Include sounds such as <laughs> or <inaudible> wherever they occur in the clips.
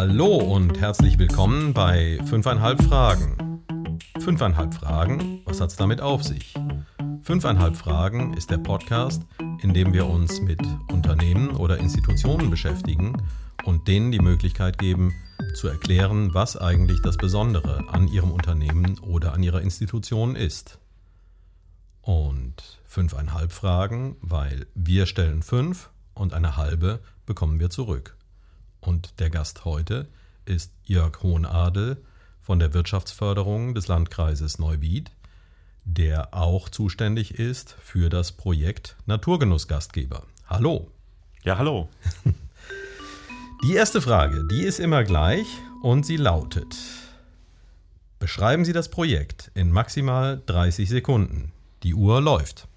Hallo und herzlich willkommen bei 5,5 Fragen. 5,5 Fragen, was hat's damit auf sich? 5,5 Fragen ist der Podcast, in dem wir uns mit Unternehmen oder Institutionen beschäftigen und denen die Möglichkeit geben, zu erklären, was eigentlich das Besondere an ihrem Unternehmen oder an ihrer Institution ist. Und 5,5 Fragen, weil wir stellen 5 und eine halbe bekommen wir zurück. Und der Gast heute ist Jörg Hohnadel von der Wirtschaftsförderung des Landkreises Neuwied, der auch zuständig ist für das Projekt Naturgenussgastgeber. Hallo. Ja, hallo. <laughs> Die erste Frage, die ist immer gleich und sie lautet: Beschreiben Sie das Projekt in maximal 30 Sekunden. Die Uhr läuft.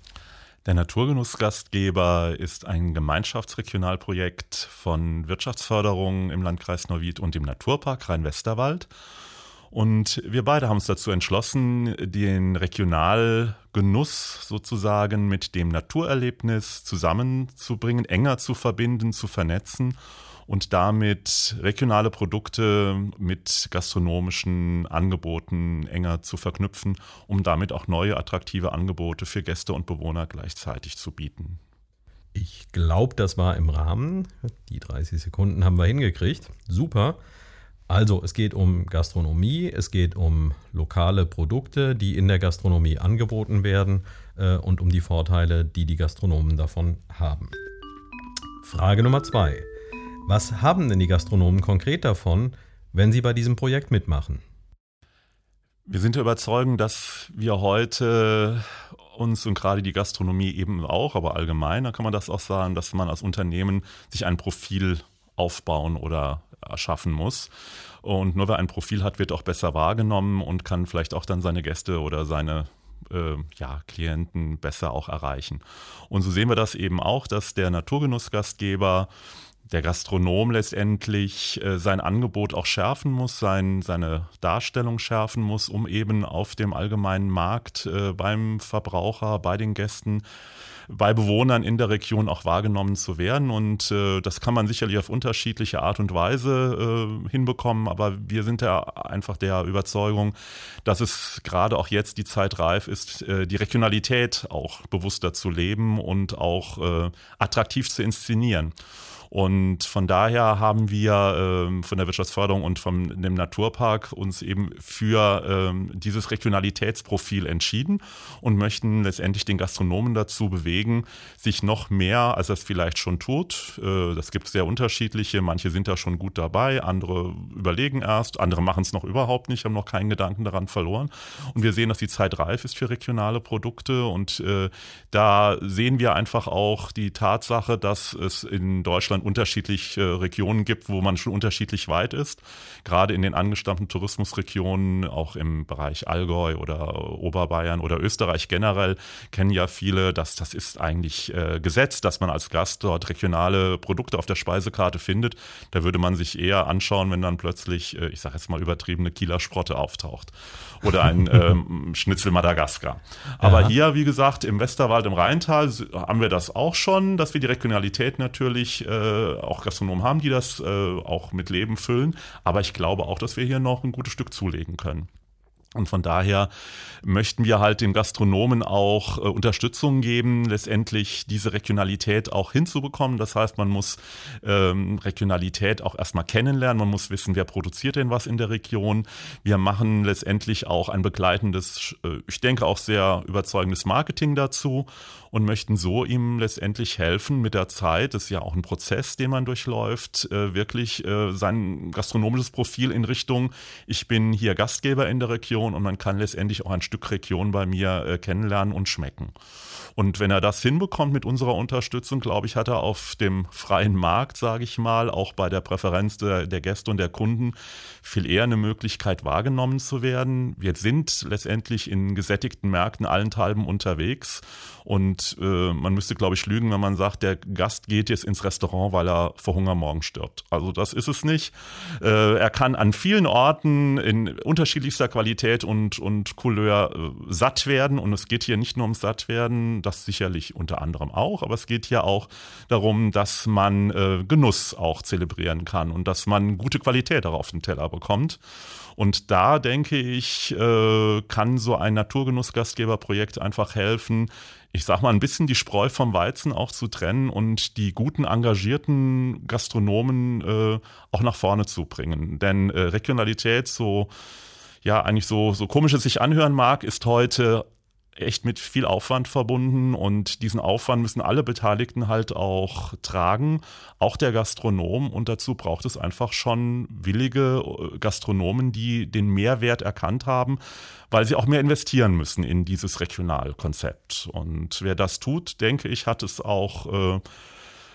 Der Naturgenussgastgeber ist ein Gemeinschaftsregionalprojekt von Wirtschaftsförderung im Landkreis Neuwied und dem Naturpark Rhein-Westerwald. Und wir beide haben uns dazu entschlossen, den Regionalgenuss sozusagen mit dem Naturerlebnis zusammenzubringen, enger zu verbinden, zu vernetzen und damit regionale Produkte mit gastronomischen Angeboten enger zu verknüpfen, um damit auch neue attraktive Angebote für Gäste und Bewohner gleichzeitig zu bieten. Ich glaube, das war im Rahmen. Die 30 Sekunden haben wir hingekriegt. Super. Also es geht um Gastronomie, es geht um lokale Produkte, die in der Gastronomie angeboten werden äh, und um die Vorteile, die die Gastronomen davon haben. Frage Nummer zwei. Was haben denn die Gastronomen konkret davon, wenn sie bei diesem Projekt mitmachen? Wir sind der Überzeugung, dass wir heute uns und gerade die Gastronomie eben auch, aber allgemein, da kann man das auch sagen, dass man als Unternehmen sich ein Profil aufbauen oder erschaffen muss. Und nur wer ein Profil hat, wird auch besser wahrgenommen und kann vielleicht auch dann seine Gäste oder seine äh, ja, Klienten besser auch erreichen. Und so sehen wir das eben auch, dass der Naturgenussgastgeber der Gastronom letztendlich äh, sein Angebot auch schärfen muss, sein, seine Darstellung schärfen muss, um eben auf dem allgemeinen Markt äh, beim Verbraucher, bei den Gästen, bei Bewohnern in der Region auch wahrgenommen zu werden. Und äh, das kann man sicherlich auf unterschiedliche Art und Weise äh, hinbekommen, aber wir sind ja einfach der Überzeugung, dass es gerade auch jetzt die Zeit reif ist, äh, die Regionalität auch bewusster zu leben und auch äh, attraktiv zu inszenieren. Und von daher haben wir ähm, von der Wirtschaftsförderung und vom dem Naturpark uns eben für ähm, dieses Regionalitätsprofil entschieden und möchten letztendlich den Gastronomen dazu bewegen, sich noch mehr, als das vielleicht schon tut. Äh, das gibt sehr unterschiedliche. Manche sind da schon gut dabei, andere überlegen erst, andere machen es noch überhaupt nicht, haben noch keinen Gedanken daran verloren. Und wir sehen, dass die Zeit reif ist für regionale Produkte. Und äh, da sehen wir einfach auch die Tatsache, dass es in Deutschland Deutschland unterschiedliche äh, Regionen gibt, wo man schon unterschiedlich weit ist. Gerade in den angestammten Tourismusregionen, auch im Bereich Allgäu oder Oberbayern oder Österreich generell, kennen ja viele, dass das ist eigentlich äh, Gesetz, dass man als Gast dort regionale Produkte auf der Speisekarte findet. Da würde man sich eher anschauen, wenn dann plötzlich, äh, ich sage jetzt mal übertriebene Kieler Sprotte auftaucht oder ein <laughs> ähm, Schnitzel Madagaskar. Aber ja. hier, wie gesagt, im Westerwald, im Rheintal haben wir das auch schon, dass wir die Regionalität natürlich äh, äh, auch Gastronomen haben, die das äh, auch mit Leben füllen. Aber ich glaube auch, dass wir hier noch ein gutes Stück zulegen können. Und von daher möchten wir halt den Gastronomen auch äh, Unterstützung geben, letztendlich diese Regionalität auch hinzubekommen. Das heißt, man muss ähm, Regionalität auch erstmal kennenlernen, man muss wissen, wer produziert denn was in der Region. Wir machen letztendlich auch ein begleitendes, äh, ich denke auch sehr überzeugendes Marketing dazu und möchten so ihm letztendlich helfen mit der Zeit, das ist ja auch ein Prozess, den man durchläuft, äh, wirklich äh, sein gastronomisches Profil in Richtung, ich bin hier Gastgeber in der Region und man kann letztendlich auch ein Stück Region bei mir äh, kennenlernen und schmecken. Und wenn er das hinbekommt mit unserer Unterstützung, glaube ich, hat er auf dem freien Markt, sage ich mal, auch bei der Präferenz der, der Gäste und der Kunden viel eher eine Möglichkeit wahrgenommen zu werden. Wir sind letztendlich in gesättigten Märkten allenthalben unterwegs und äh, man müsste, glaube ich, lügen, wenn man sagt, der Gast geht jetzt ins Restaurant, weil er vor Hunger morgen stirbt. Also das ist es nicht. Äh, er kann an vielen Orten in unterschiedlichster Qualität und, und Couleur äh, satt werden. Und es geht hier nicht nur ums Sattwerden, das sicherlich unter anderem auch, aber es geht hier auch darum, dass man äh, Genuss auch zelebrieren kann und dass man gute Qualität auch auf den Teller bekommt. Und da denke ich, äh, kann so ein Naturgenussgastgeberprojekt einfach helfen, ich sag mal, ein bisschen die Spreu vom Weizen auch zu trennen und die guten, engagierten Gastronomen äh, auch nach vorne zu bringen. Denn äh, Regionalität, so ja, eigentlich so, so komisch es sich anhören mag, ist heute echt mit viel Aufwand verbunden und diesen Aufwand müssen alle Beteiligten halt auch tragen, auch der Gastronom und dazu braucht es einfach schon willige äh, Gastronomen, die den Mehrwert erkannt haben, weil sie auch mehr investieren müssen in dieses Regionalkonzept. Und wer das tut, denke ich, hat es auch äh,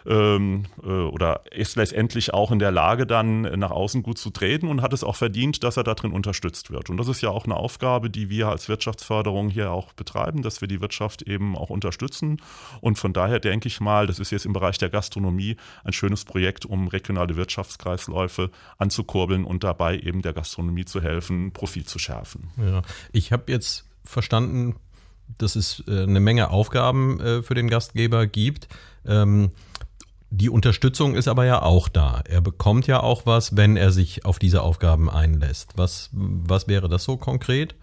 ähm, äh, oder ist letztendlich auch in der Lage, dann nach außen gut zu treten und hat es auch verdient, dass er darin unterstützt wird. Und das ist ja auch eine Aufgabe, die wir als Wirtschaftsförderung hier auch betreiben, dass wir die Wirtschaft eben auch unterstützen. Und von daher denke ich mal, das ist jetzt im Bereich der Gastronomie ein schönes Projekt, um regionale Wirtschaftskreisläufe anzukurbeln und dabei eben der Gastronomie zu helfen, Profit zu schärfen. Ja, ich habe jetzt verstanden, dass es äh, eine Menge Aufgaben äh, für den Gastgeber gibt. Die Unterstützung ist aber ja auch da. Er bekommt ja auch was, wenn er sich auf diese Aufgaben einlässt. Was, was wäre das so konkret?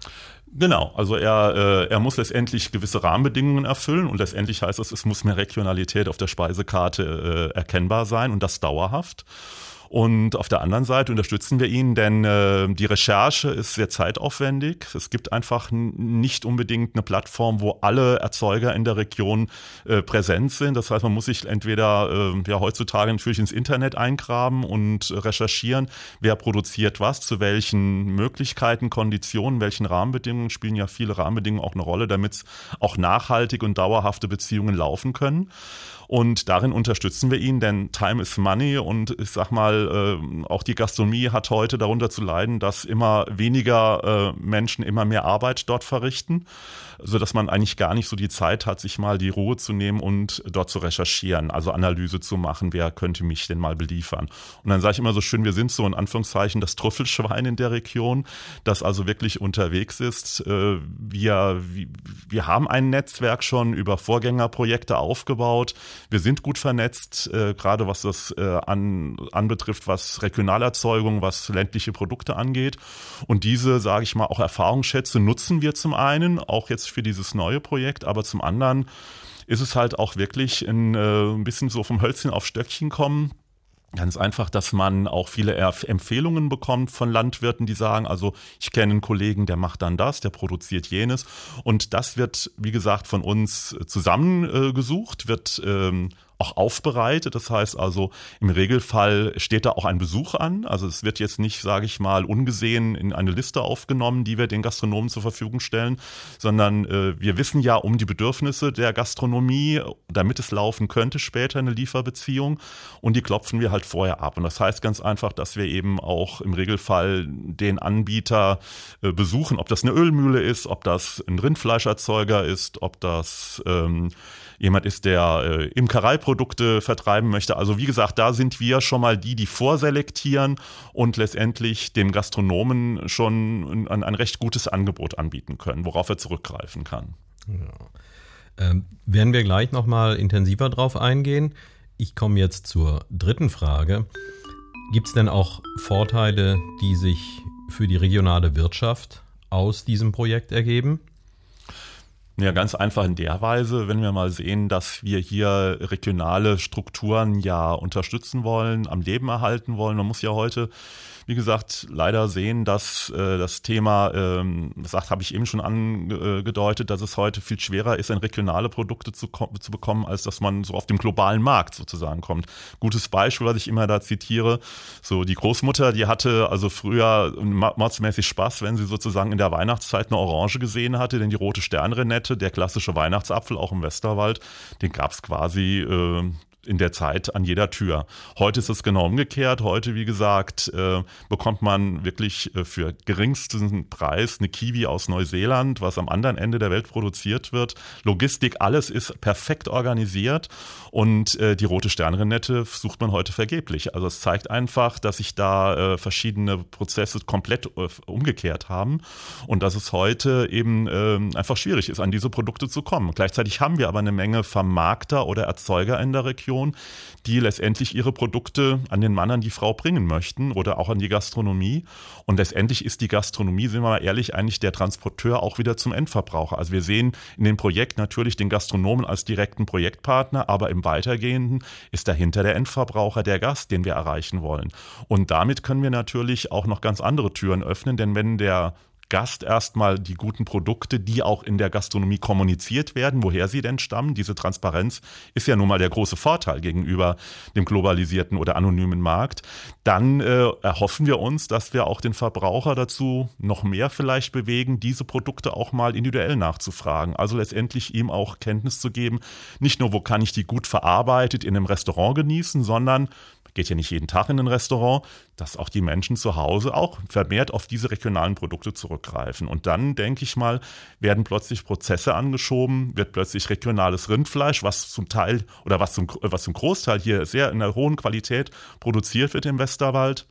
Genau, also er, äh, er muss letztendlich gewisse Rahmenbedingungen erfüllen und letztendlich heißt das, es muss mehr Regionalität auf der Speisekarte äh, erkennbar sein und das dauerhaft. Und auf der anderen Seite unterstützen wir ihn, denn äh, die Recherche ist sehr zeitaufwendig. Es gibt einfach nicht unbedingt eine Plattform, wo alle Erzeuger in der Region äh, präsent sind. Das heißt, man muss sich entweder äh, ja heutzutage natürlich ins Internet eingraben und recherchieren, wer produziert was, zu welchen Möglichkeiten, Konditionen, welchen Rahmenbedingungen spielen ja viele Rahmenbedingungen auch eine Rolle, damit auch nachhaltig und dauerhafte Beziehungen laufen können. Und darin unterstützen wir ihn, denn Time is Money und ich sag mal, äh, auch die Gastronomie hat heute darunter zu leiden, dass immer weniger äh, Menschen immer mehr Arbeit dort verrichten so dass man eigentlich gar nicht so die Zeit hat, sich mal die Ruhe zu nehmen und dort zu recherchieren, also Analyse zu machen, wer könnte mich denn mal beliefern. Und dann sage ich immer so schön, wir sind so in Anführungszeichen das Trüffelschwein in der Region, das also wirklich unterwegs ist. Äh, wir, wir haben ein Netzwerk schon über Vorgängerprojekte aufgebaut. Wir sind gut vernetzt, äh, gerade was das an, anbetrifft, was Regionalerzeugung, was ländliche Produkte angeht. Und diese, sage ich mal, auch Erfahrungsschätze nutzen wir zum einen, auch jetzt für dieses neue Projekt, aber zum anderen ist es halt auch wirklich ein, äh, ein bisschen so vom Hölzchen auf Stöckchen kommen. Ganz einfach, dass man auch viele Empfehlungen bekommt von Landwirten, die sagen, also ich kenne einen Kollegen, der macht dann das, der produziert jenes. Und das wird, wie gesagt, von uns zusammengesucht, wird ähm, auch aufbereitet. Das heißt also, im Regelfall steht da auch ein Besuch an. Also es wird jetzt nicht, sage ich mal, ungesehen in eine Liste aufgenommen, die wir den Gastronomen zur Verfügung stellen, sondern äh, wir wissen ja um die Bedürfnisse der Gastronomie, damit es laufen könnte später eine Lieferbeziehung und die klopfen wir halt vorher ab. Und das heißt ganz einfach, dass wir eben auch im Regelfall den Anbieter äh, besuchen, ob das eine Ölmühle ist, ob das ein Rindfleischerzeuger ist, ob das ähm, jemand ist, der äh, Imkereiprodukte vertreiben möchte. Also wie gesagt, da sind wir schon mal die, die vorselektieren und letztendlich dem Gastronomen schon ein, ein recht gutes Angebot anbieten können, worauf er zurückgreifen kann. Ja. Ähm, werden wir gleich nochmal intensiver drauf eingehen. Ich komme jetzt zur dritten Frage. Gibt es denn auch Vorteile, die sich für die regionale Wirtschaft aus diesem Projekt ergeben? Ja, ganz einfach in der Weise, wenn wir mal sehen, dass wir hier regionale Strukturen ja unterstützen wollen, am Leben erhalten wollen. Man muss ja heute wie gesagt, leider sehen, dass äh, das Thema, ähm, das habe ich eben schon angedeutet, dass es heute viel schwerer ist, in regionale Produkte zu, zu bekommen, als dass man so auf dem globalen Markt sozusagen kommt. Gutes Beispiel, was ich immer da zitiere, so die Großmutter, die hatte also früher mordsmäßig Spaß, wenn sie sozusagen in der Weihnachtszeit eine Orange gesehen hatte, denn die rote Sternrenette, der klassische Weihnachtsapfel auch im Westerwald, den gab es quasi äh, in der Zeit an jeder Tür. Heute ist es genau umgekehrt. Heute, wie gesagt, äh, bekommt man wirklich äh, für geringsten Preis eine Kiwi aus Neuseeland, was am anderen Ende der Welt produziert wird. Logistik, alles ist perfekt organisiert und äh, die rote Sternrenette sucht man heute vergeblich. Also es zeigt einfach, dass sich da äh, verschiedene Prozesse komplett äh, umgekehrt haben und dass es heute eben ähm, einfach schwierig ist, an diese Produkte zu kommen. Gleichzeitig haben wir aber eine Menge Vermarkter oder Erzeuger in der Region Region, die letztendlich ihre Produkte an den Mann, an die Frau bringen möchten oder auch an die Gastronomie. Und letztendlich ist die Gastronomie, sind wir mal ehrlich, eigentlich der Transporteur auch wieder zum Endverbraucher. Also wir sehen in dem Projekt natürlich den Gastronomen als direkten Projektpartner, aber im Weitergehenden ist dahinter der Endverbraucher der Gast, den wir erreichen wollen. Und damit können wir natürlich auch noch ganz andere Türen öffnen, denn wenn der Gast erstmal die guten Produkte, die auch in der Gastronomie kommuniziert werden, woher sie denn stammen. Diese Transparenz ist ja nun mal der große Vorteil gegenüber dem globalisierten oder anonymen Markt. Dann äh, erhoffen wir uns, dass wir auch den Verbraucher dazu noch mehr vielleicht bewegen, diese Produkte auch mal individuell nachzufragen. Also letztendlich ihm auch Kenntnis zu geben, nicht nur, wo kann ich die gut verarbeitet in einem Restaurant genießen, sondern geht ja nicht jeden Tag in ein Restaurant, dass auch die Menschen zu Hause auch vermehrt auf diese regionalen Produkte zurückgreifen. Und dann, denke ich mal, werden plötzlich Prozesse angeschoben, wird plötzlich regionales Rindfleisch, was zum Teil oder was zum, was zum Großteil hier sehr in einer hohen Qualität produziert wird im Westerwald,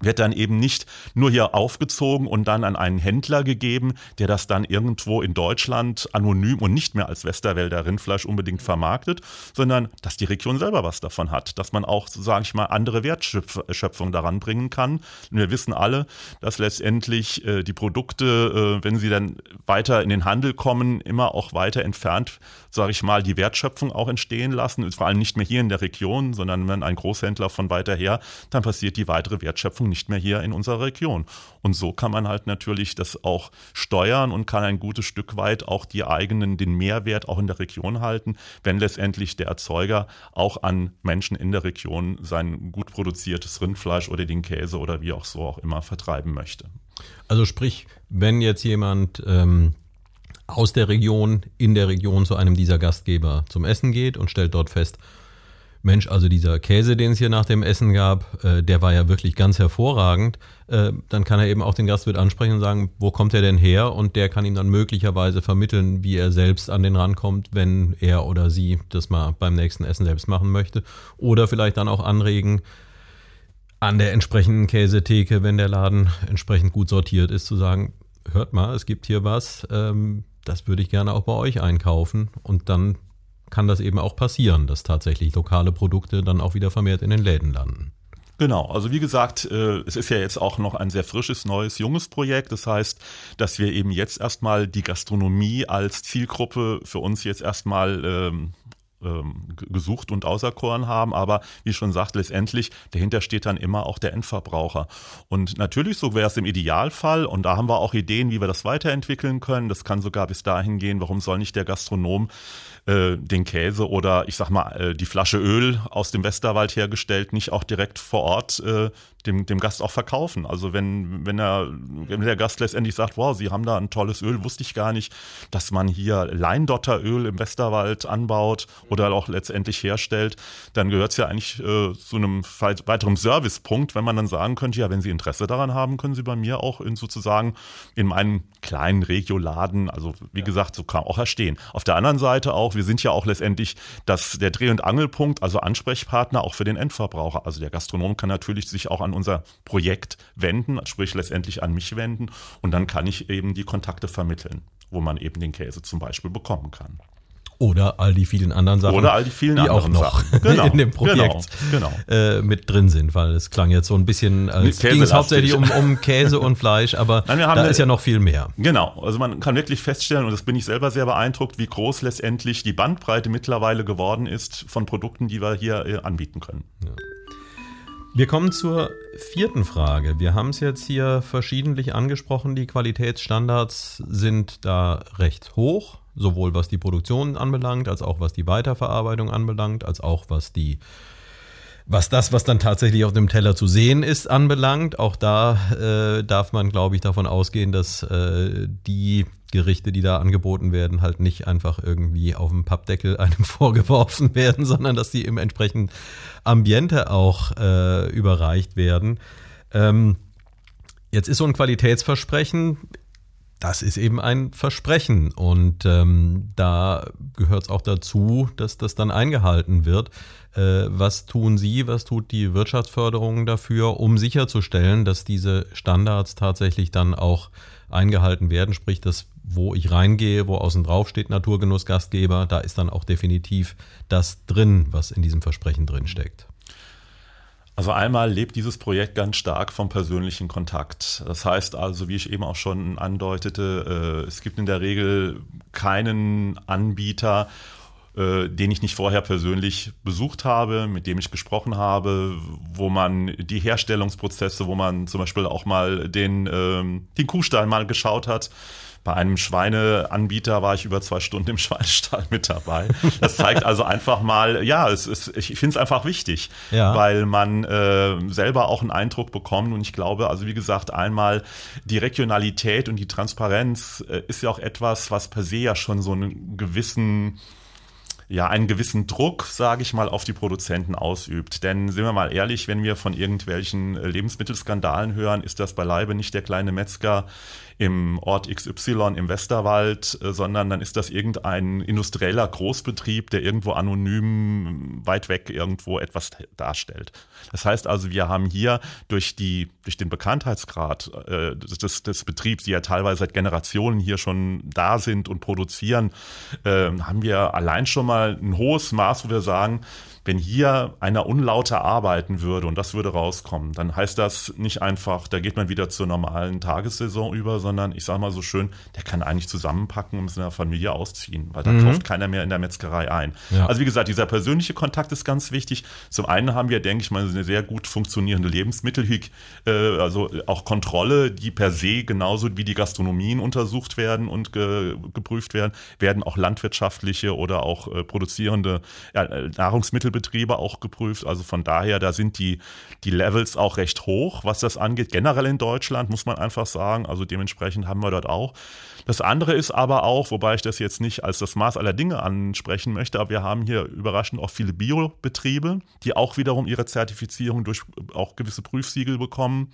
wird dann eben nicht nur hier aufgezogen und dann an einen Händler gegeben, der das dann irgendwo in Deutschland anonym und nicht mehr als Westerwälder Rindfleisch unbedingt vermarktet, sondern dass die Region selber was davon hat, dass man auch, sage ich mal, andere Wertschöpfung daran bringen kann. Und wir wissen alle, dass letztendlich äh, die Produkte, äh, wenn sie dann weiter in den Handel kommen, immer auch weiter entfernt, sage ich mal, die Wertschöpfung auch entstehen lassen, vor allem nicht mehr hier in der Region, sondern wenn ein Großhändler von weiter her, dann passiert die weitere Wertschöpfung Nutzung nicht mehr hier in unserer Region. Und so kann man halt natürlich das auch steuern und kann ein gutes Stück weit auch die eigenen, den Mehrwert auch in der Region halten, wenn letztendlich der Erzeuger auch an Menschen in der Region sein gut produziertes Rindfleisch oder den Käse oder wie auch so auch immer vertreiben möchte. Also sprich, wenn jetzt jemand ähm, aus der Region in der Region zu einem dieser Gastgeber zum Essen geht und stellt dort fest, Mensch, also dieser Käse, den es hier nach dem Essen gab, äh, der war ja wirklich ganz hervorragend. Äh, dann kann er eben auch den Gastwirt ansprechen und sagen, wo kommt er denn her? Und der kann ihm dann möglicherweise vermitteln, wie er selbst an den rankommt, wenn er oder sie das mal beim nächsten Essen selbst machen möchte. Oder vielleicht dann auch anregen, an der entsprechenden Käsetheke, wenn der Laden entsprechend gut sortiert ist, zu sagen, hört mal, es gibt hier was, ähm, das würde ich gerne auch bei euch einkaufen. Und dann kann das eben auch passieren, dass tatsächlich lokale Produkte dann auch wieder vermehrt in den Läden landen. Genau, also wie gesagt, äh, es ist ja jetzt auch noch ein sehr frisches, neues, junges Projekt. Das heißt, dass wir eben jetzt erstmal die Gastronomie als Zielgruppe für uns jetzt erstmal ähm, ähm, gesucht und auserkoren haben. Aber wie schon sagt, letztendlich dahinter steht dann immer auch der Endverbraucher. Und natürlich, so wäre es im Idealfall. Und da haben wir auch Ideen, wie wir das weiterentwickeln können. Das kann sogar bis dahin gehen, warum soll nicht der Gastronom äh, den Käse oder ich sag mal äh, die Flasche Öl aus dem Westerwald hergestellt nicht auch direkt vor Ort äh, dem, dem Gast auch verkaufen. Also wenn, wenn, er, wenn der Gast letztendlich sagt, wow, Sie haben da ein tolles Öl, wusste ich gar nicht, dass man hier Leindotteröl im Westerwald anbaut oder auch letztendlich herstellt, dann gehört es ja eigentlich äh, zu einem weiteren Servicepunkt, wenn man dann sagen könnte, ja, wenn Sie Interesse daran haben, können Sie bei mir auch in sozusagen in meinen kleinen Regioladen, also wie ja. gesagt, so kann auch erstehen. Auf der anderen Seite auch, wir sind ja auch letztendlich das, der Dreh- und Angelpunkt, also Ansprechpartner auch für den Endverbraucher. Also der Gastronom kann natürlich sich auch an unser Projekt wenden, sprich letztendlich an mich wenden und dann kann ich eben die Kontakte vermitteln, wo man eben den Käse zum Beispiel bekommen kann. Oder all die vielen anderen Sachen, Oder all die, vielen die auch noch <laughs> genau, in dem Projekt genau, genau. Äh, mit drin sind, weil es klang jetzt so ein bisschen, äh, es ging es hauptsächlich um, um, <laughs> Käse und Fleisch, aber Nein, da eine, ist ja noch viel mehr. Genau, also man kann wirklich feststellen, und das bin ich selber sehr beeindruckt, wie groß letztendlich die Bandbreite mittlerweile geworden ist von Produkten, die wir hier äh, anbieten können. Ja. Wir kommen zur vierten Frage. Wir haben es jetzt hier verschiedentlich angesprochen. Die Qualitätsstandards sind da recht hoch sowohl was die Produktion anbelangt, als auch was die Weiterverarbeitung anbelangt, als auch was die was das, was dann tatsächlich auf dem Teller zu sehen ist, anbelangt. Auch da äh, darf man, glaube ich, davon ausgehen, dass äh, die Gerichte, die da angeboten werden, halt nicht einfach irgendwie auf dem Pappdeckel <laughs> einem vorgeworfen werden, sondern dass die im entsprechenden Ambiente auch äh, überreicht werden. Ähm, jetzt ist so ein Qualitätsversprechen das ist eben ein Versprechen und ähm, da gehört es auch dazu, dass das dann eingehalten wird. Äh, was tun Sie, was tut die Wirtschaftsförderung dafür, um sicherzustellen, dass diese Standards tatsächlich dann auch eingehalten werden? Sprich, dass wo ich reingehe, wo außen drauf steht Naturgenussgastgeber, da ist dann auch definitiv das drin, was in diesem Versprechen drin steckt. Also einmal lebt dieses Projekt ganz stark vom persönlichen Kontakt. Das heißt also, wie ich eben auch schon andeutete, äh, es gibt in der Regel keinen Anbieter, äh, den ich nicht vorher persönlich besucht habe, mit dem ich gesprochen habe, wo man die Herstellungsprozesse, wo man zum Beispiel auch mal den, ähm, den Kuhstall mal geschaut hat, bei einem Schweineanbieter war ich über zwei Stunden im Schweinestall mit dabei. Das zeigt also einfach mal, ja, es ist, ich finde es einfach wichtig, ja. weil man äh, selber auch einen Eindruck bekommt. Und ich glaube, also wie gesagt, einmal die Regionalität und die Transparenz äh, ist ja auch etwas, was per se ja schon so einen gewissen ja einen gewissen Druck, sage ich mal, auf die Produzenten ausübt. Denn sind wir mal ehrlich, wenn wir von irgendwelchen äh, Lebensmittelskandalen hören, ist das beileibe nicht der kleine Metzger im Ort XY im Westerwald, äh, sondern dann ist das irgendein industrieller Großbetrieb, der irgendwo anonym weit weg irgendwo etwas darstellt. Das heißt also, wir haben hier durch, die, durch den Bekanntheitsgrad äh, des, des Betriebs, die ja teilweise seit Generationen hier schon da sind und produzieren, äh, haben wir allein schon mal ein hohes Maß, wo wir sagen, wenn hier einer unlauter arbeiten würde und das würde rauskommen, dann heißt das nicht einfach, da geht man wieder zur normalen Tagessaison über, sondern ich sage mal so schön, der kann eigentlich zusammenpacken und seiner Familie ausziehen, weil da mhm. kauft keiner mehr in der Metzgerei ein. Ja. Also wie gesagt, dieser persönliche Kontakt ist ganz wichtig. Zum einen haben wir, denke ich mal, eine sehr gut funktionierende Lebensmittel, äh, also auch Kontrolle, die per se genauso wie die Gastronomien untersucht werden und ge geprüft werden, werden auch landwirtschaftliche oder auch äh, produzierende ja, Nahrungsmittel Betriebe auch geprüft. Also von daher, da sind die, die Levels auch recht hoch, was das angeht. Generell in Deutschland muss man einfach sagen. Also dementsprechend haben wir dort auch. Das andere ist aber auch, wobei ich das jetzt nicht als das Maß aller Dinge ansprechen möchte, aber wir haben hier überraschend auch viele Biobetriebe, die auch wiederum ihre Zertifizierung durch auch gewisse Prüfsiegel bekommen.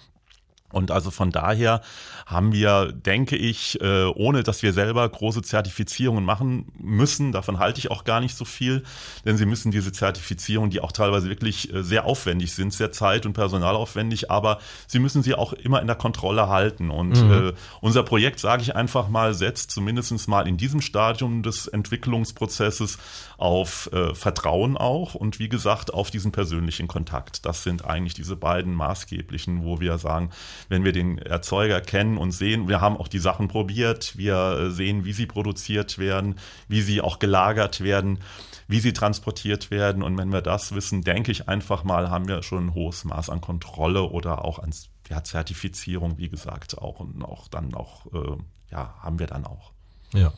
Und also von daher haben wir, denke ich, äh, ohne dass wir selber große Zertifizierungen machen müssen, davon halte ich auch gar nicht so viel, denn sie müssen diese Zertifizierungen, die auch teilweise wirklich äh, sehr aufwendig sind, sehr zeit- und personalaufwendig, aber sie müssen sie auch immer in der Kontrolle halten. Und mhm. Äh, unser Projekt, sage ich einfach mal, setzt zumindest mal in diesem Stadium des Entwicklungsprozesses auf Vertrauen auch und wie gesagt auf diesen persönlichen Kontakt. Das sind eigentlich diese beiden maßgeblichen, wo wir sagen, wenn wir den Erzeuger kennen und sehen, wir haben auch die Sachen probiert, wir äh, sehen, wie sie produziert werden, wie sie auch gelagert werden, wie sie transportiert werden. Und wenn wir das wissen, denke ich einfach mal, haben wir schon ein hohes Maß an Kontrolle oder auch an ja, Zertifizierung, wie gesagt, auch und auch dann auch, äh, ja, haben wir dann auch. Ja.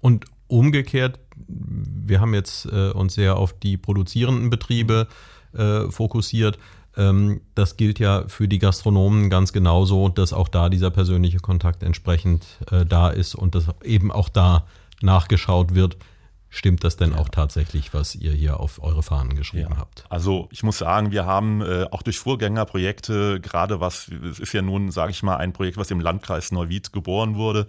Und umgekehrt, wir haben jetzt äh, uns sehr auf die produzierenden Betriebe äh, fokussiert. Ähm, das gilt ja für die Gastronomen ganz genauso, dass auch da dieser persönliche Kontakt entsprechend äh, da ist und dass eben auch da nachgeschaut wird, Stimmt das denn ja. auch tatsächlich, was ihr hier auf eure Fahnen geschrieben ja. habt? Also ich muss sagen, wir haben äh, auch durch Vorgängerprojekte, gerade was, es ist ja nun, sage ich mal, ein Projekt, was im Landkreis Neuwied geboren wurde,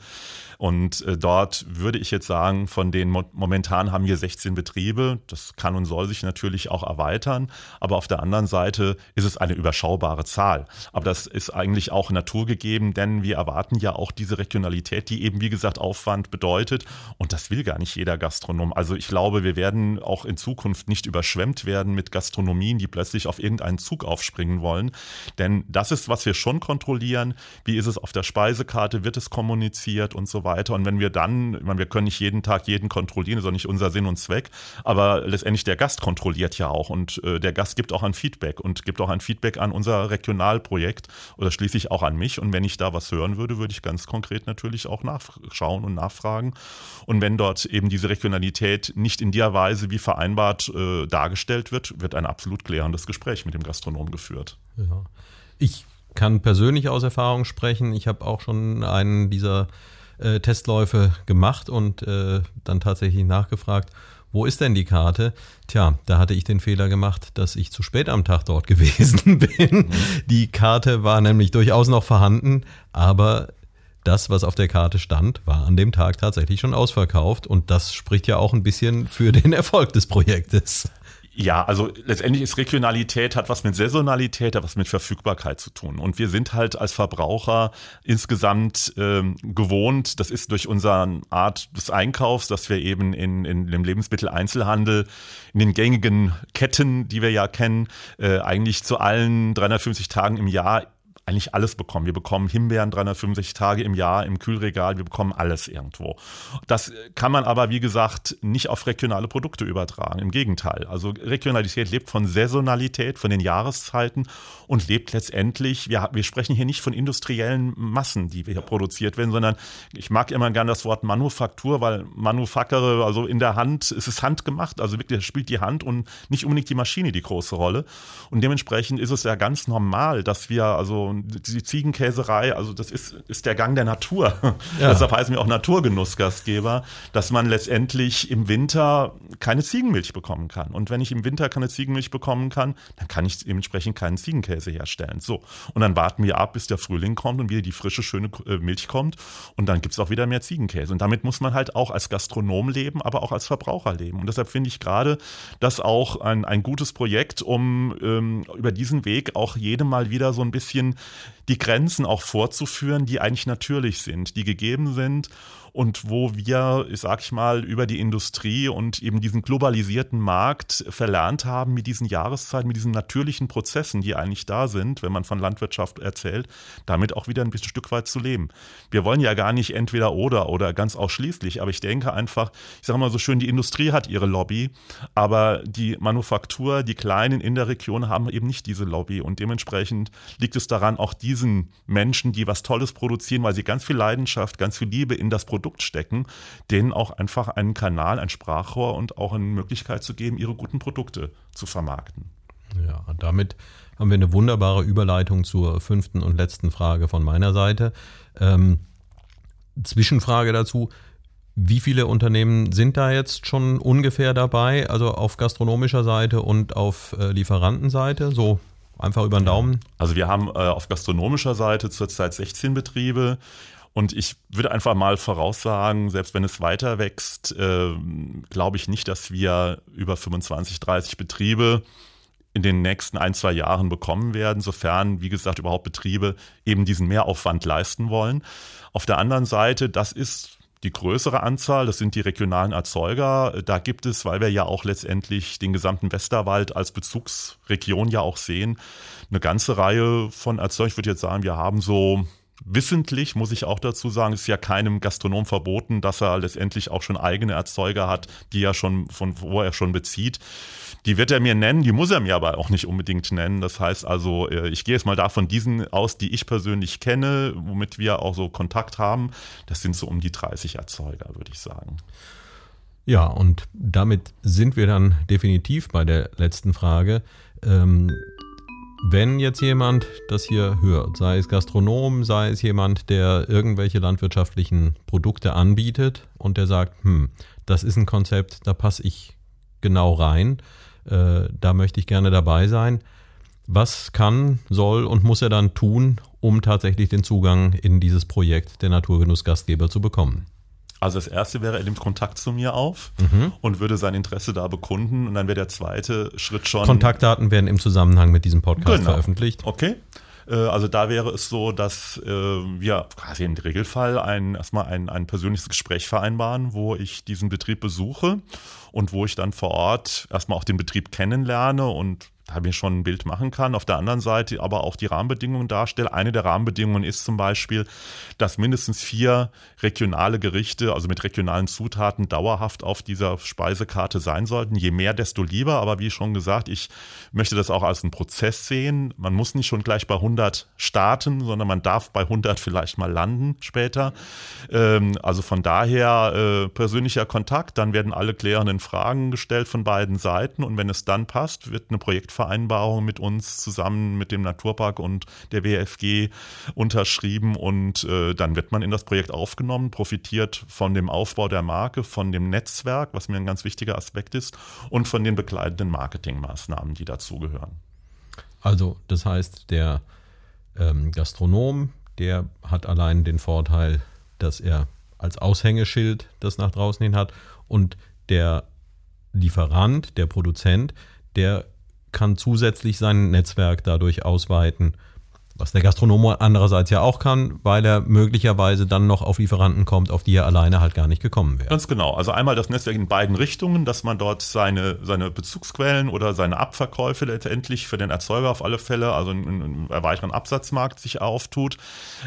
und äh, dort würde ich jetzt sagen, von den momentan haben wir 16 Betriebe. Das kann und soll sich natürlich auch erweitern. Aber auf der anderen Seite ist es eine überschaubare Zahl. Aber das ist eigentlich auch naturgegeben, denn wir erwarten ja auch diese Regionalität, die eben, wie gesagt, Aufwand bedeutet. Und das will gar nicht jeder Gastronom. Also ich glaube, wir werden auch in Zukunft nicht überschwemmt werden mit Gastronomien, die plötzlich auf irgendeinen Zug aufspringen wollen. Denn das ist, was wir schon kontrollieren. Wie ist es auf der Speisekarte? Wird es kommuniziert und so weiter? Und wenn wir dann, ich meine, wir können nicht jeden Tag jeden kontrollieren, das ist auch nicht unser Sinn und Zweck, aber letztendlich der Gast kontrolliert ja auch und äh, der Gast gibt auch ein Feedback und gibt auch ein Feedback an unser Regionalprojekt oder schließlich auch an mich. Und wenn ich da was hören würde, würde ich ganz konkret natürlich auch nachschauen und nachfragen. Und wenn dort eben diese Regionalität nicht in der Weise wie vereinbart äh, dargestellt wird, wird ein absolut klärendes Gespräch mit dem Gastronom geführt. Ja. Ich kann persönlich aus Erfahrung sprechen. Ich habe auch schon einen dieser äh, Testläufe gemacht und äh, dann tatsächlich nachgefragt, wo ist denn die Karte? Tja, da hatte ich den Fehler gemacht, dass ich zu spät am Tag dort <laughs> gewesen bin. Die Karte war nämlich durchaus noch vorhanden, aber das, was auf der Karte stand, war an dem Tag tatsächlich schon ausverkauft und das spricht ja auch ein bisschen für den <laughs> Erfolg des Projektes. Ja, also letztendlich ist Regionalität, hat was mit Saisonalität, hat was mit Verfügbarkeit zu tun. Und wir sind halt als Verbraucher insgesamt ähm, gewohnt, das ist durch unsere Art des Einkaufs, dass wir eben in, in dem Lebensmitteleinzelhandel, in den gängigen Ketten, die wir ja kennen, äh, eigentlich zu allen 350 Tagen im Jahr eigentlich alles bekommen. Wir bekommen Himbeeren 365 Tage im Jahr im Kühlregal, wir bekommen alles irgendwo. Das kann man aber, wie gesagt, nicht auf regionale Produkte übertragen. Im Gegenteil. Also Regionalität lebt von Saisonalität, von den Jahreszeiten und lebt letztendlich, wir, wir sprechen hier nicht von industriellen Massen, die hier produziert werden, sondern ich mag immer gern das Wort Manufaktur, weil Manufakere, also in der Hand, es ist handgemacht, also wirklich spielt die Hand und nicht unbedingt die Maschine die große Rolle. Und dementsprechend ist es ja ganz normal, dass wir also die Ziegenkäserei, also das ist, ist der Gang der Natur. <laughs> Ja. Deshalb heißen wir auch Naturgenussgastgeber, dass man letztendlich im Winter keine Ziegenmilch bekommen kann. Und wenn ich im Winter keine Ziegenmilch bekommen kann, dann kann ich dementsprechend keinen Ziegenkäse herstellen. So. Und dann warten wir ab, bis der Frühling kommt und wieder die frische, schöne äh, Milch kommt. Und dann gibt es auch wieder mehr Ziegenkäse. Und damit muss man halt auch als Gastronom leben, aber auch als Verbraucher leben. Und deshalb finde ich gerade das auch ein, ein gutes Projekt, um ähm, über diesen Weg auch jedem mal wieder so ein bisschen die Grenzen auch vorzuführen, die eigentlich natürlich sind, die gegeben sind und wo wir, sag ich mal, über die Industrie und eben diesen globalisierten Markt verlernt haben, mit diesen Jahreszeiten, mit diesen natürlichen Prozessen, die eigentlich da sind, wenn man von Landwirtschaft erzählt, damit auch wieder ein bisschen Stück weit zu leben. Wir wollen ja gar nicht entweder oder oder ganz ausschließlich, aber ich denke einfach, ich sage mal so schön, die Industrie hat ihre Lobby, aber die Manufaktur, die Kleinen in der Region haben eben nicht diese Lobby und dementsprechend liegt es daran, auch diesen Menschen, die was Tolles produzieren, weil sie ganz viel Leidenschaft, ganz viel Liebe in das Produkt Produkt stecken, denen auch einfach einen Kanal, ein Sprachrohr und auch eine Möglichkeit zu geben, ihre guten Produkte zu vermarkten. Ja, damit haben wir eine wunderbare Überleitung zur fünften und letzten Frage von meiner Seite. Ähm, Zwischenfrage dazu. Wie viele Unternehmen sind da jetzt schon ungefähr dabei? Also auf gastronomischer Seite und auf äh, Lieferantenseite? So einfach über den Daumen? Also wir haben äh, auf gastronomischer Seite zurzeit 16 Betriebe. Und ich würde einfach mal voraussagen, selbst wenn es weiter wächst, äh, glaube ich nicht, dass wir über 25, 30 Betriebe in den nächsten ein, zwei Jahren bekommen werden, sofern, wie gesagt, überhaupt Betriebe eben diesen Mehraufwand leisten wollen. Auf der anderen Seite, das ist die größere Anzahl, das sind die regionalen Erzeuger. Da gibt es, weil wir ja auch letztendlich den gesamten Westerwald als Bezugsregion ja auch sehen, eine ganze Reihe von Erzeugern. Ich würde jetzt sagen, wir haben so Wissentlich muss ich auch dazu sagen, ist ja keinem Gastronom verboten, dass er letztendlich auch schon eigene Erzeuger hat, die er schon von wo er schon bezieht. Die wird er mir nennen, die muss er mir aber auch nicht unbedingt nennen. Das heißt also, äh, ich gehe jetzt mal davon diesen aus, die ich persönlich kenne, womit wir auch so Kontakt haben. Das sind so um die 30 Erzeuger, würde ich sagen. Ja, und damit sind wir dann definitiv bei der letzten Frage. Ähm, wenn jetzt jemand das hier hört, sei es Gastronom, sei es jemand, der irgendwelche landwirtschaftlichen Produkte anbietet und der sagt, hm, das ist ein Konzept, da passe ich genau rein, äh, da möchte ich gerne dabei sein. Was kann, soll und muss er dann tun, um tatsächlich den Zugang in dieses Projekt der Naturgenussgastgeber zu bekommen? Also das erste wäre, er nimmt Kontakt zu mir auf mhm. und würde sein Interesse da bekunden und dann wäre der zweite Schritt schon. Kontaktdaten werden im Zusammenhang mit diesem Podcast genau. veröffentlicht. Okay. Äh, also da wäre es so, dass äh, wir quasi im Regelfall ein, erstmal ein, ein persönliches Gespräch vereinbaren, wo ich diesen Betrieb besuche und wo ich dann vor Ort erstmal auch den Betrieb kennenlerne und da mir schon ein Bild machen kann. Auf der anderen Seite aber auch die Rahmenbedingungen darstelle. Eine der Rahmenbedingungen ist zum Beispiel, dass mindestens vier regionale Gerichte, also mit regionalen Zutaten, dauerhaft auf dieser Speisekarte sein sollten. Je mehr, desto lieber. Aber wie schon gesagt, ich möchte das auch als einen Prozess sehen. Man muss nicht schon gleich bei 100 starten, sondern man darf bei 100 vielleicht mal landen später. Ähm, also von daher äh, persönlicher Kontakt. Dann werden alle klärenden Fragen gestellt von beiden Seiten. Und wenn es dann passt, wird eine Projekt Vereinbarung mit uns zusammen mit dem Naturpark und der WFG unterschrieben und äh, dann wird man in das Projekt aufgenommen, profitiert von dem Aufbau der Marke, von dem Netzwerk, was mir ein ganz wichtiger Aspekt ist, und von den begleitenden Marketingmaßnahmen, die dazugehören. Also das heißt, der ähm, Gastronom, der hat allein den Vorteil, dass er als Aushängeschild das nach draußen hin hat und der Lieferant, der Produzent, der kann zusätzlich sein Netzwerk dadurch ausweiten was der Gastronom andererseits ja auch kann, weil er möglicherweise dann noch auf Lieferanten kommt, auf die er alleine halt gar nicht gekommen wäre. Ganz genau. Also einmal das Netzwerk in beiden Richtungen, dass man dort seine, seine Bezugsquellen oder seine Abverkäufe letztendlich für den Erzeuger auf alle Fälle, also einen, einen erweiterten Absatzmarkt sich auftut.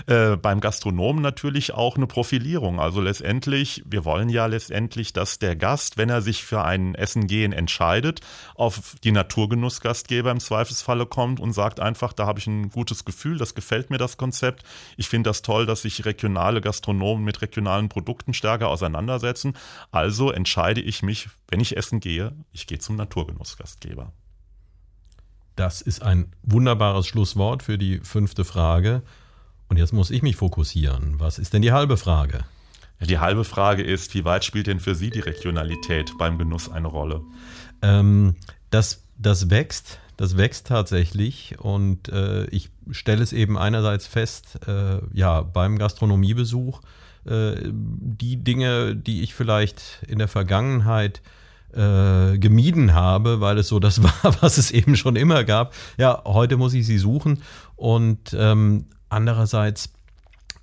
Äh, beim Gastronomen natürlich auch eine Profilierung. Also letztendlich, wir wollen ja letztendlich, dass der Gast, wenn er sich für ein Essen gehen entscheidet, auf die Naturgenussgastgeber im Zweifelsfalle kommt und sagt einfach, da habe ich ein gutes Gefühl Gefühl, das gefällt mir das Konzept. Ich finde das toll, dass sich regionale Gastronomen mit regionalen Produkten stärker auseinandersetzen. Also entscheide ich mich, wenn ich essen gehe, ich gehe zum Naturgenussgastgeber. Das ist ein wunderbares Schlusswort für die fünfte Frage. Und jetzt muss ich mich fokussieren. Was ist denn die halbe Frage? Die halbe Frage ist, wie weit spielt denn für Sie die Regionalität beim Genuss eine Rolle? Ähm, das, das wächst das wächst tatsächlich und äh, ich stelle es eben einerseits fest, äh, ja, beim Gastronomiebesuch, äh, die Dinge, die ich vielleicht in der Vergangenheit äh, gemieden habe, weil es so das <laughs> war, was es eben schon immer gab. Ja, heute muss ich sie suchen und ähm, andererseits,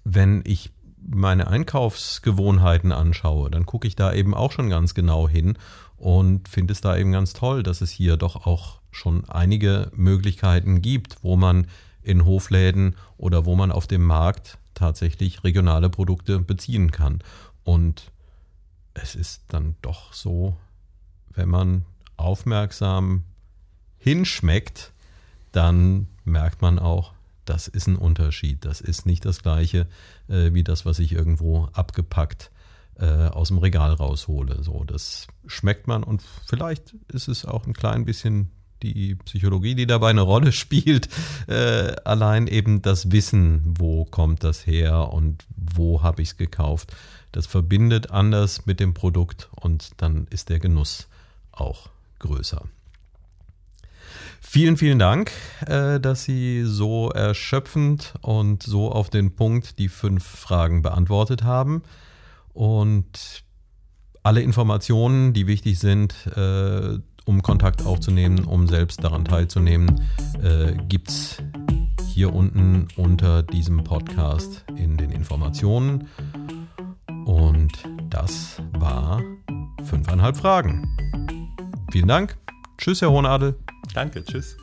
wenn ich meine Einkaufsgewohnheiten anschaue, dann gucke ich da eben auch schon ganz genau hin und finde es da eben ganz toll, dass es hier doch auch schon einige Möglichkeiten gibt, wo man in Hofläden oder wo man auf dem Markt tatsächlich regionale Produkte beziehen kann. Und es ist dann doch so, wenn man aufmerksam hinschmeckt, dann merkt man auch, das ist ein Unterschied. Das ist nicht das gleiche äh, wie das, was ich irgendwo abgepackt äh, aus dem Regal raushole. So, das schmeckt man und vielleicht ist es auch ein klein bisschen die Psychologie, die dabei eine Rolle <laughs> spielt, äh, allein eben das Wissen, wo kommt das her und wo habe ich es gekauft, das verbindet anders mit dem Produkt und dann ist der Genuss auch größer. Vielen, vielen Dank, äh, dass Sie so erschöpfend und so auf den Punkt die fünf Fragen beantwortet haben. Und alle Informationen, die wichtig sind, äh, um Kontakt aufzunehmen, um selbst daran teilzunehmen, äh, gibt es hier unten unter diesem Podcast in den Informationen. Und das war fünfeinhalb Fragen. Vielen Dank. Tschüss, Herr Hohenadel. Danke, tschüss.